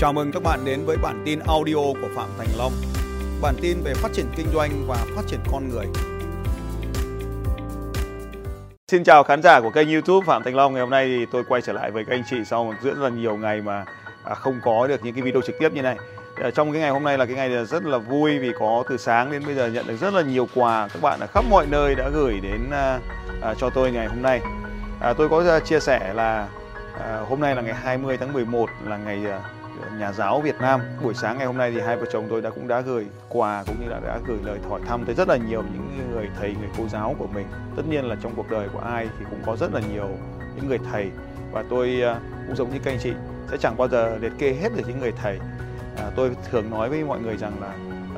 Chào mừng các bạn đến với bản tin audio của Phạm Thành Long. Bản tin về phát triển kinh doanh và phát triển con người. Xin chào khán giả của kênh YouTube Phạm Thành Long. Ngày hôm nay thì tôi quay trở lại với các anh chị sau một rất là nhiều ngày mà à, không có được những cái video trực tiếp như này. Ờ, trong cái ngày hôm nay là cái ngày rất là vui vì có từ sáng đến bây giờ nhận được rất là nhiều quà các bạn ở khắp mọi nơi đã gửi đến à, à, cho tôi ngày hôm nay. Tôi có chia sẻ là hôm nay là ngày 20 tháng 11 là ngày nhà giáo Việt Nam. Buổi sáng ngày hôm nay thì hai vợ chồng tôi đã cũng đã gửi quà cũng như là đã gửi lời hỏi thăm tới rất là nhiều những người thầy, người cô giáo của mình. Tất nhiên là trong cuộc đời của ai thì cũng có rất là nhiều những người thầy và tôi à, cũng giống như các anh chị sẽ chẳng bao giờ liệt kê hết được những người thầy. À, tôi thường nói với mọi người rằng là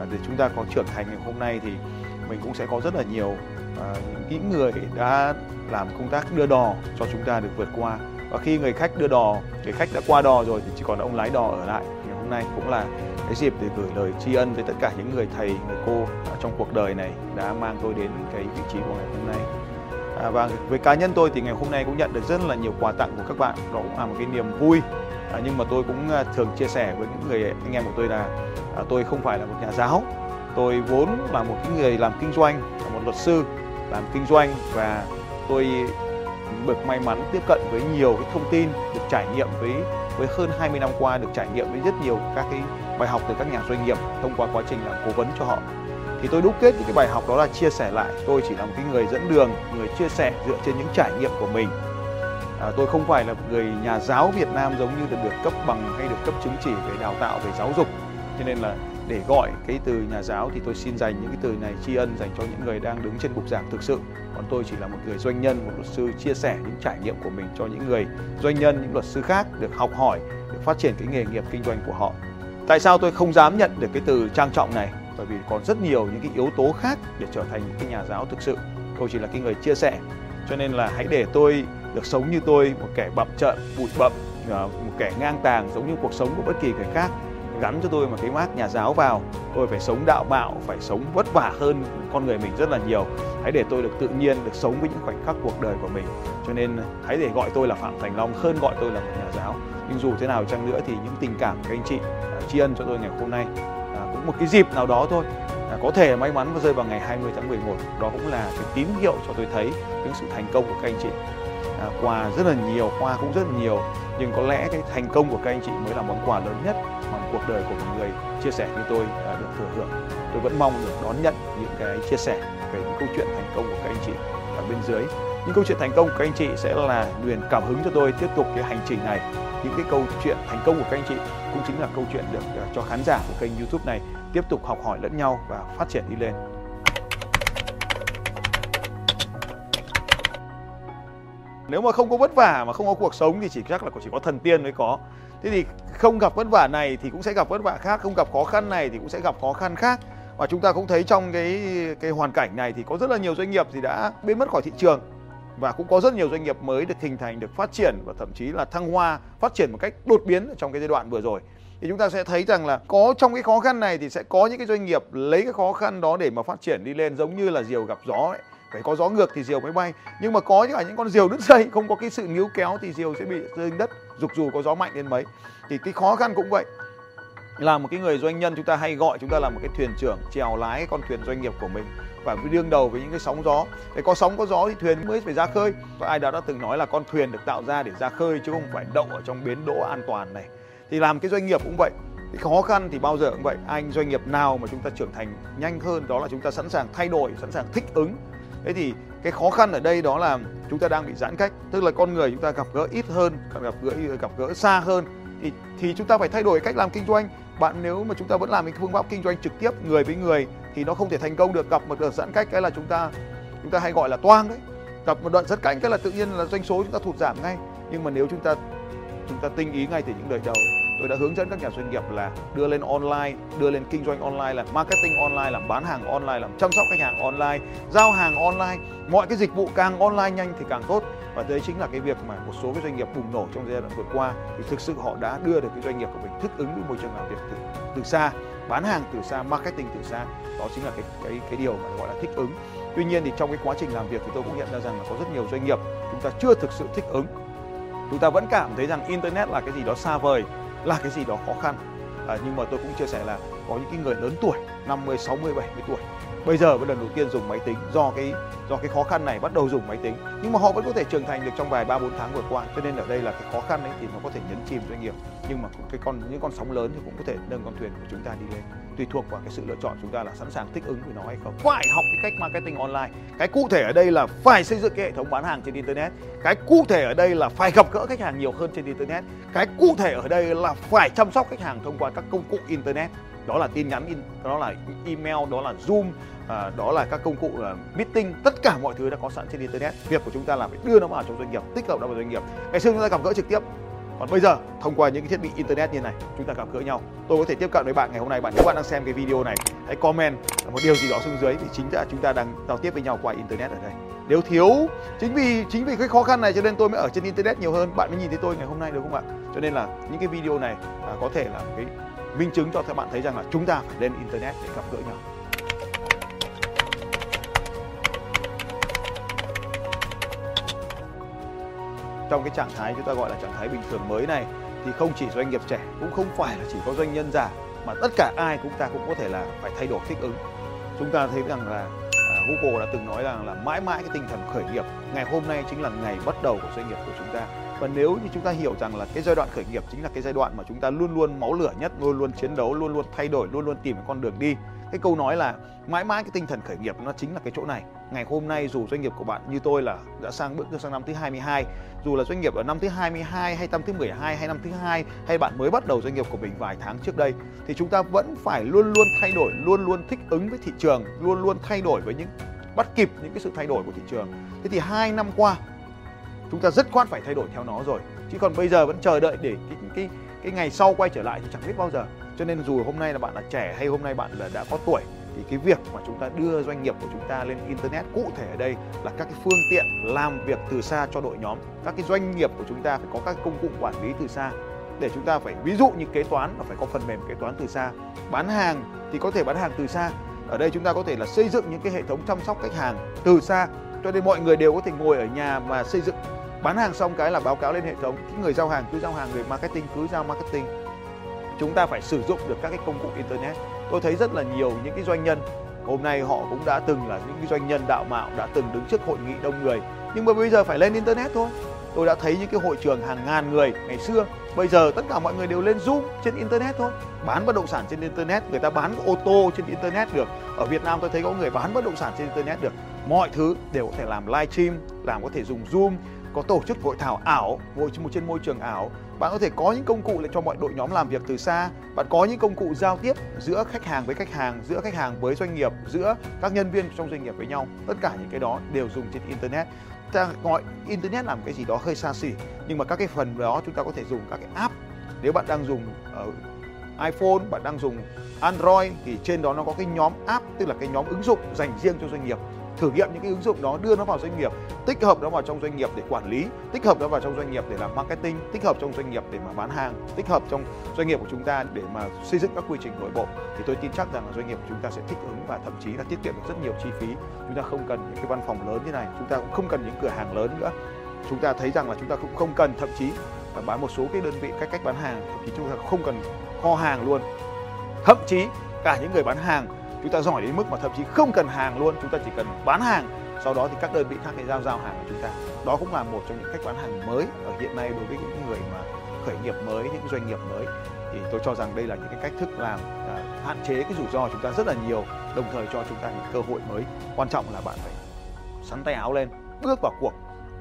à, để chúng ta có trưởng thành ngày hôm nay thì mình cũng sẽ có rất là nhiều à, những người đã làm công tác đưa đò cho chúng ta được vượt qua và khi người khách đưa đò người khách đã qua đò rồi thì chỉ còn ông lái đò ở lại. Ngày hôm nay cũng là cái dịp để gửi lời tri ân với tất cả những người thầy người cô trong cuộc đời này đã mang tôi đến cái vị trí của ngày hôm nay. À, và với cá nhân tôi thì ngày hôm nay cũng nhận được rất là nhiều quà tặng của các bạn. Đó cũng là một cái niềm vui. À, nhưng mà tôi cũng à, thường chia sẻ với những người anh em của tôi là à, tôi không phải là một nhà giáo. Tôi vốn là một cái người làm kinh doanh là một luật sư làm kinh doanh và tôi được may mắn tiếp cận với nhiều cái thông tin, được trải nghiệm với với hơn 20 năm qua được trải nghiệm với rất nhiều các cái bài học từ các nhà doanh nghiệp thông qua quá trình làm cố vấn cho họ. Thì tôi đúc kết những cái bài học đó là chia sẻ lại. Tôi chỉ là một cái người dẫn đường, người chia sẻ dựa trên những trải nghiệm của mình. À, tôi không phải là một người nhà giáo Việt Nam giống như được được cấp bằng hay được cấp chứng chỉ về đào tạo về giáo dục. Cho nên là để gọi cái từ nhà giáo thì tôi xin dành những cái từ này tri ân dành cho những người đang đứng trên bục giảng thực sự. Còn tôi chỉ là một người doanh nhân, một luật sư chia sẻ những trải nghiệm của mình cho những người doanh nhân, những luật sư khác được học hỏi, được phát triển cái nghề nghiệp kinh doanh của họ. Tại sao tôi không dám nhận được cái từ trang trọng này? Bởi vì còn rất nhiều những cái yếu tố khác để trở thành những cái nhà giáo thực sự. Tôi chỉ là cái người chia sẻ. Cho nên là hãy để tôi được sống như tôi, một kẻ bậm trợn, bụi bậm à, một kẻ ngang tàng giống như cuộc sống của bất kỳ người khác gắn cho tôi một cái mác nhà giáo vào. Tôi phải sống đạo mạo phải sống vất vả hơn con người mình rất là nhiều. Hãy để tôi được tự nhiên được sống với những khoảnh khắc cuộc đời của mình. Cho nên hãy để gọi tôi là phạm thành long hơn gọi tôi là một nhà giáo. Nhưng dù thế nào chăng nữa thì những tình cảm của các anh chị à, tri ân cho tôi ngày hôm nay à, cũng một cái dịp nào đó thôi. À, có thể may mắn và rơi vào ngày 20 tháng 11 đó cũng là cái tín hiệu cho tôi thấy những sự thành công của các anh chị. À, quà rất là nhiều, hoa cũng rất là nhiều. Nhưng có lẽ cái thành công của các anh chị mới là món quà lớn nhất mà cuộc đời của một người chia sẻ như tôi à, được thừa hưởng. Tôi vẫn mong được đón nhận những cái chia sẻ về những câu chuyện thành công của các anh chị ở bên dưới. Những câu chuyện thành công của các anh chị sẽ là nguồn cảm hứng cho tôi tiếp tục cái hành trình này. Những cái câu chuyện thành công của các anh chị cũng chính là câu chuyện được à, cho khán giả của kênh youtube này tiếp tục học hỏi lẫn nhau và phát triển đi lên. Nếu mà không có vất vả mà không có cuộc sống thì chỉ chắc là chỉ có thần tiên mới có. Thế thì không gặp vất vả này thì cũng sẽ gặp vất vả khác, không gặp khó khăn này thì cũng sẽ gặp khó khăn khác. Và chúng ta cũng thấy trong cái cái hoàn cảnh này thì có rất là nhiều doanh nghiệp thì đã biến mất khỏi thị trường và cũng có rất nhiều doanh nghiệp mới được hình thành, được phát triển và thậm chí là thăng hoa, phát triển một cách đột biến trong cái giai đoạn vừa rồi. Thì chúng ta sẽ thấy rằng là có trong cái khó khăn này thì sẽ có những cái doanh nghiệp lấy cái khó khăn đó để mà phát triển đi lên giống như là diều gặp gió ấy phải có gió ngược thì diều mới bay. Nhưng mà có những những con diều đứt dây không có cái sự níu kéo thì diều sẽ bị rơi đất, dục dù có gió mạnh đến mấy. Thì cái khó khăn cũng vậy. Là một cái người doanh nhân chúng ta hay gọi chúng ta là một cái thuyền trưởng chèo lái con thuyền doanh nghiệp của mình và đương đầu với những cái sóng gió. Để có sóng, có gió thì thuyền mới phải ra khơi. Và ai đó đã từng nói là con thuyền được tạo ra để ra khơi chứ không phải đậu ở trong bến đỗ an toàn này. Thì làm cái doanh nghiệp cũng vậy. Thì khó khăn thì bao giờ cũng vậy. Anh doanh nghiệp nào mà chúng ta trưởng thành nhanh hơn đó là chúng ta sẵn sàng thay đổi, sẵn sàng thích ứng thế thì cái khó khăn ở đây đó là chúng ta đang bị giãn cách, tức là con người chúng ta gặp gỡ ít hơn gặp gỡ gặp gỡ xa hơn. Thì thì chúng ta phải thay đổi cách làm kinh doanh. Bạn nếu mà chúng ta vẫn làm cái phương pháp kinh doanh trực tiếp người với người thì nó không thể thành công được. Gặp một đợt giãn cách cái là chúng ta chúng ta hay gọi là toang đấy. Gặp một đoạn giãn cách cái là tự nhiên là doanh số chúng ta thụt giảm ngay. Nhưng mà nếu chúng ta chúng ta tinh ý ngay từ những đời đầu tôi đã hướng dẫn các nhà doanh nghiệp là đưa lên online đưa lên kinh doanh online là marketing online làm bán hàng online làm chăm sóc khách hàng online giao hàng online. Mọi cái dịch vụ càng online nhanh thì càng tốt. Và đấy chính là cái việc mà một số cái doanh nghiệp bùng nổ trong giai đoạn vừa qua thì thực sự họ đã đưa được cái doanh nghiệp của mình thích ứng với môi trường làm việc từ, từ xa bán hàng từ xa marketing từ xa. Đó chính là cái cái cái điều mà gọi là thích ứng. Tuy nhiên thì trong cái quá trình làm việc thì tôi cũng nhận ra rằng là có rất nhiều doanh nghiệp chúng ta chưa thực sự thích ứng. Chúng ta vẫn cảm thấy rằng internet là cái gì đó xa vời là cái gì đó khó khăn. À, nhưng mà tôi cũng chia sẻ là có những cái người lớn tuổi 50, 60, 70 tuổi bây giờ mới lần đầu tiên dùng máy tính do cái do cái khó khăn này bắt đầu dùng máy tính. Nhưng mà họ vẫn có thể trưởng thành được trong vài ba bốn tháng vừa qua. Cho nên ở đây là cái khó khăn ấy thì nó có thể nhấn chìm doanh nghiệp. Nhưng mà cái con, những con sóng lớn thì cũng có thể nâng con thuyền của chúng ta đi lên. Tùy thuộc vào cái sự lựa chọn chúng ta là sẵn sàng thích ứng với nó hay không. Phải học cái cách marketing online. Cái cụ thể ở đây là phải xây dựng cái hệ thống bán hàng trên internet. Cái cụ thể ở đây là phải gặp gỡ khách hàng nhiều hơn trên internet. Cái cụ thể ở đây là phải chăm sóc khách hàng thông qua các công cụ internet. Đó là tin nhắn đó là email, đó là zoom à, đó là các công cụ là meeting. Tất cả mọi thứ đã có sẵn trên internet. Việc của chúng ta là phải đưa nó vào trong doanh nghiệp tích hợp nó vào doanh nghiệp. Ngày xưa chúng ta gặp gỡ trực tiếp. Còn bây giờ thông qua những cái thiết bị internet như này chúng ta gặp gỡ nhau. Tôi có thể tiếp cận với bạn ngày hôm nay. Bạn nếu bạn đang xem cái video này hãy comment một điều gì đó xuống dưới thì chính là chúng ta đang giao tiếp với nhau qua internet ở đây. Nếu thiếu chính vì chính vì cái khó khăn này cho nên tôi mới ở trên internet nhiều hơn. Bạn mới nhìn thấy tôi ngày hôm nay được không ạ? Cho nên là những cái video này à, có thể là cái minh chứng cho các bạn thấy rằng là chúng ta phải lên internet để gặp gỡ nhau. Trong cái trạng thái chúng ta gọi là trạng thái bình thường mới này thì không chỉ doanh nghiệp trẻ cũng không phải là chỉ có doanh nhân già mà tất cả ai chúng ta cũng có thể là phải thay đổi thích ứng. Chúng ta thấy rằng là à, Google đã từng nói rằng là mãi mãi cái tinh thần khởi nghiệp ngày hôm nay chính là ngày bắt đầu của doanh nghiệp của chúng ta. Và nếu như chúng ta hiểu rằng là cái giai đoạn khởi nghiệp chính là cái giai đoạn mà chúng ta luôn luôn máu lửa nhất luôn luôn chiến đấu luôn luôn thay đổi luôn luôn tìm cái con đường đi cái câu nói là mãi mãi cái tinh thần khởi nghiệp nó chính là cái chỗ này. Ngày hôm nay dù doanh nghiệp của bạn như tôi là đã sang bước sang năm thứ 22 dù là doanh nghiệp ở năm thứ 22 hay năm thứ 12 hay năm thứ hai hay bạn mới bắt đầu doanh nghiệp của mình vài tháng trước đây, thì chúng ta vẫn phải luôn luôn thay đổi, luôn luôn thích ứng với thị trường, luôn luôn thay đổi với những, bắt kịp những cái sự thay đổi của thị trường. Thế thì hai năm qua, chúng ta rất khoát phải thay đổi theo nó rồi. Chứ còn bây giờ vẫn chờ đợi để cái cái cái ngày sau quay trở lại thì chẳng biết bao giờ. Cho nên dù hôm nay là bạn là trẻ hay hôm nay bạn là đã có tuổi, thì cái việc mà chúng ta đưa doanh nghiệp của chúng ta lên internet cụ thể ở đây là các cái phương tiện làm việc từ xa cho đội nhóm. Các cái doanh nghiệp của chúng ta phải có các công cụ quản lý từ xa để chúng ta phải, ví dụ như kế toán là phải có phần mềm kế toán từ xa. Bán hàng thì có thể bán hàng từ xa. Ở đây chúng ta có thể là xây dựng những cái hệ thống chăm sóc khách hàng từ xa. Cho nên mọi người đều có thể ngồi ở nhà mà xây dựng bán hàng xong cái là báo cáo lên hệ thống. Cái người giao hàng, cứ giao hàng người marketing, cứ giao marketing. Chúng ta phải sử dụng được các cái công cụ internet. Tôi thấy rất là nhiều những cái doanh nhân, hôm nay họ cũng đã từng là những cái doanh nhân đạo mạo, đã từng đứng trước hội nghị đông người. Nhưng mà bây giờ phải lên internet thôi. Tôi đã thấy những cái hội trường hàng ngàn người ngày xưa. Bây giờ tất cả mọi người đều lên zoom trên internet thôi. Bán bất động sản trên internet, người ta bán ô tô trên internet được. Ở việt nam tôi thấy có người bán bất động sản trên internet được. Mọi thứ đều có thể làm live stream, làm có thể dùng zoom có tổ chức hội thảo ảo, ngồi trên môi trường ảo. Bạn có thể có những công cụ để cho mọi đội nhóm làm việc từ xa. Bạn có những công cụ giao tiếp giữa khách hàng với khách hàng, giữa khách hàng với doanh nghiệp, giữa các nhân viên trong doanh nghiệp với nhau. Tất cả những cái đó đều dùng trên internet. Ta gọi internet làm cái gì đó hơi xa xỉ, nhưng mà các cái phần đó chúng ta có thể dùng các cái app. Nếu bạn đang dùng ở iPhone, bạn đang dùng Android thì trên đó nó có cái nhóm app, tức là cái nhóm ứng dụng dành riêng cho doanh nghiệp thử nghiệm những cái ứng dụng đó, đưa nó vào doanh nghiệp, tích hợp nó vào trong doanh nghiệp để quản lý, tích hợp nó vào trong doanh nghiệp để làm marketing, tích hợp trong doanh nghiệp để mà bán hàng, tích hợp trong doanh nghiệp của chúng ta để mà xây dựng các quy trình nội bộ. Thì tôi tin chắc rằng là doanh nghiệp của chúng ta sẽ thích ứng và thậm chí là tiết kiệm được rất nhiều chi phí. Chúng ta không cần những cái văn phòng lớn như này, chúng ta cũng không cần những cửa hàng lớn nữa. Chúng ta thấy rằng là chúng ta cũng không cần, thậm chí là bán một số cái đơn vị cách cách bán hàng, thậm chí chúng ta không cần kho hàng luôn. Thậm chí cả những người bán hàng chúng ta giỏi đến mức mà thậm chí không cần hàng luôn chúng ta chỉ cần bán hàng. Sau đó thì các đơn vị khác sẽ giao giao hàng của chúng ta. Đó cũng là một trong những cách bán hàng mới ở hiện nay đối với những người mà khởi nghiệp mới những doanh nghiệp mới. Thì tôi cho rằng đây là những cái cách thức làm à, hạn chế cái rủi ro chúng ta rất là nhiều đồng thời cho chúng ta những cơ hội mới. Quan trọng là bạn phải sắn tay áo lên bước vào cuộc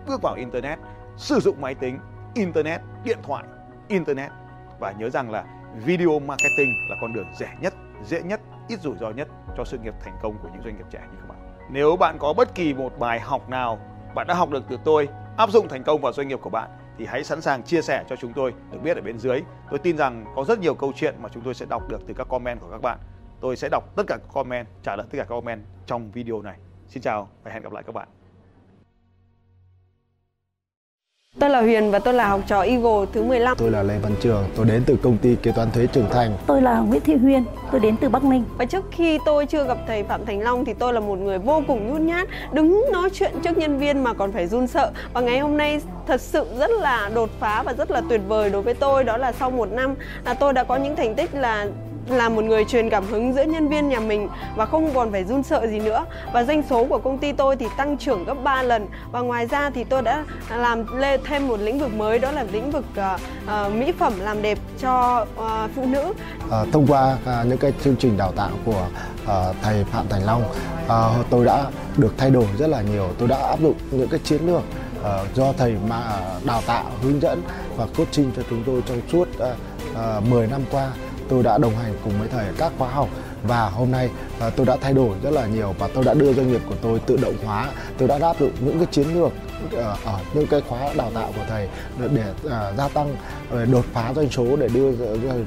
bước vào internet sử dụng máy tính internet điện thoại internet. Và nhớ rằng là video marketing là con đường rẻ nhất dễ nhất ít rủi ro nhất cho sự nghiệp thành công của những doanh nghiệp trẻ như các bạn. Nếu bạn có bất kỳ một bài học nào bạn đã học được từ tôi áp dụng thành công vào doanh nghiệp của bạn thì hãy sẵn sàng chia sẻ cho chúng tôi được biết ở bên dưới. Tôi tin rằng có rất nhiều câu chuyện mà chúng tôi sẽ đọc được từ các comment của các bạn. Tôi sẽ đọc tất cả các comment, trả lời tất cả các comment trong video này. Xin chào và hẹn gặp lại các bạn. Tôi là Huyền và tôi là học trò Eagle thứ 15. Tôi là Lê Văn Trường, tôi đến từ công ty kế toán thuế Trường Thành. Tôi là Nguyễn Thị Huyền, tôi đến từ Bắc Ninh. Và trước khi tôi chưa gặp thầy Phạm Thành Long thì tôi là một người vô cùng nhút nhát, đứng nói chuyện trước nhân viên mà còn phải run sợ. Và ngày hôm nay thật sự rất là đột phá và rất là tuyệt vời đối với tôi đó là sau một năm là tôi đã có những thành tích là là một người truyền cảm hứng giữa nhân viên nhà mình và không còn phải run sợ gì nữa. Và doanh số của công ty tôi thì tăng trưởng gấp 3 lần. Và ngoài ra thì tôi đã làm lên thêm một lĩnh vực mới đó là lĩnh vực uh, uh, mỹ phẩm làm đẹp cho uh, phụ nữ. À, thông qua uh, những cái chương trình đào tạo của uh, thầy Phạm Thành Long uh, tôi đã được thay đổi rất là nhiều. Tôi đã áp dụng những cái chiến lược uh, do thầy mà đào tạo hướng dẫn và coaching cho chúng tôi trong suốt uh, uh, 10 năm qua tôi đã đồng hành cùng với thầy các khóa học và hôm nay à, tôi đã thay đổi rất là nhiều và tôi đã đưa doanh nghiệp của tôi tự động hóa. Tôi đã áp dụng những cái chiến lược ờ, ở những cái khóa đào tạo của thầy để à, gia tăng ờ, đột phá doanh số để đưa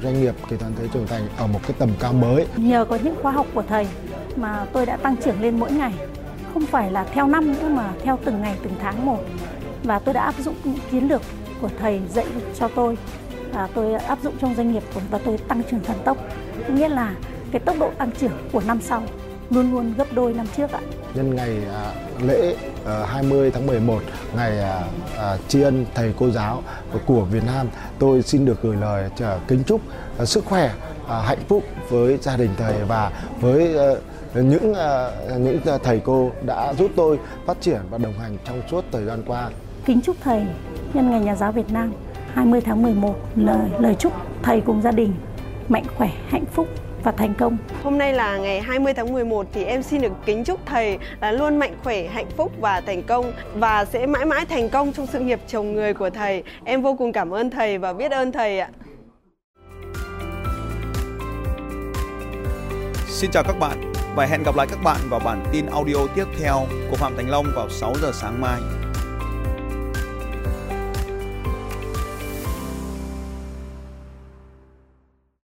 doanh nghiệp kỳ toàn thế trưởng thành ở một cái tầm cao mới. Nhờ có những khóa học của thầy mà tôi đã tăng trưởng lên mỗi ngày. Không phải là theo năm nữa mà theo từng ngày từng tháng một. Và tôi đã áp dụng những chiến lược của thầy dạy cho tôi à, tôi áp dụng trong doanh nghiệp của và tôi tăng trưởng thần tốc nghĩa là cái tốc độ tăng trưởng của năm sau luôn luôn gấp đôi năm trước ạ. Nhân ngày à, lễ à, 20 tháng 11 ngày à, à, tri ân thầy cô giáo của Việt Nam, tôi xin được gửi lời à, kính chúc à, sức khỏe, à, hạnh phúc với gia đình thầy và với à, những à, những thầy cô đã giúp tôi phát triển và đồng hành trong suốt thời gian qua. Kính chúc thầy nhân ngày nhà giáo Việt Nam 20 tháng 11 lời lời chúc thầy cùng gia đình mạnh khỏe, hạnh phúc và thành công. Hôm nay là ngày 20 tháng 11 thì em xin được kính chúc thầy là luôn mạnh khỏe, hạnh phúc và thành công và sẽ mãi mãi thành công trong sự nghiệp chồng người của thầy. Em vô cùng cảm ơn thầy và biết ơn thầy ạ. Xin chào các bạn và hẹn gặp lại các bạn vào bản tin audio tiếp theo của Phạm Thành Long vào 6 giờ sáng mai.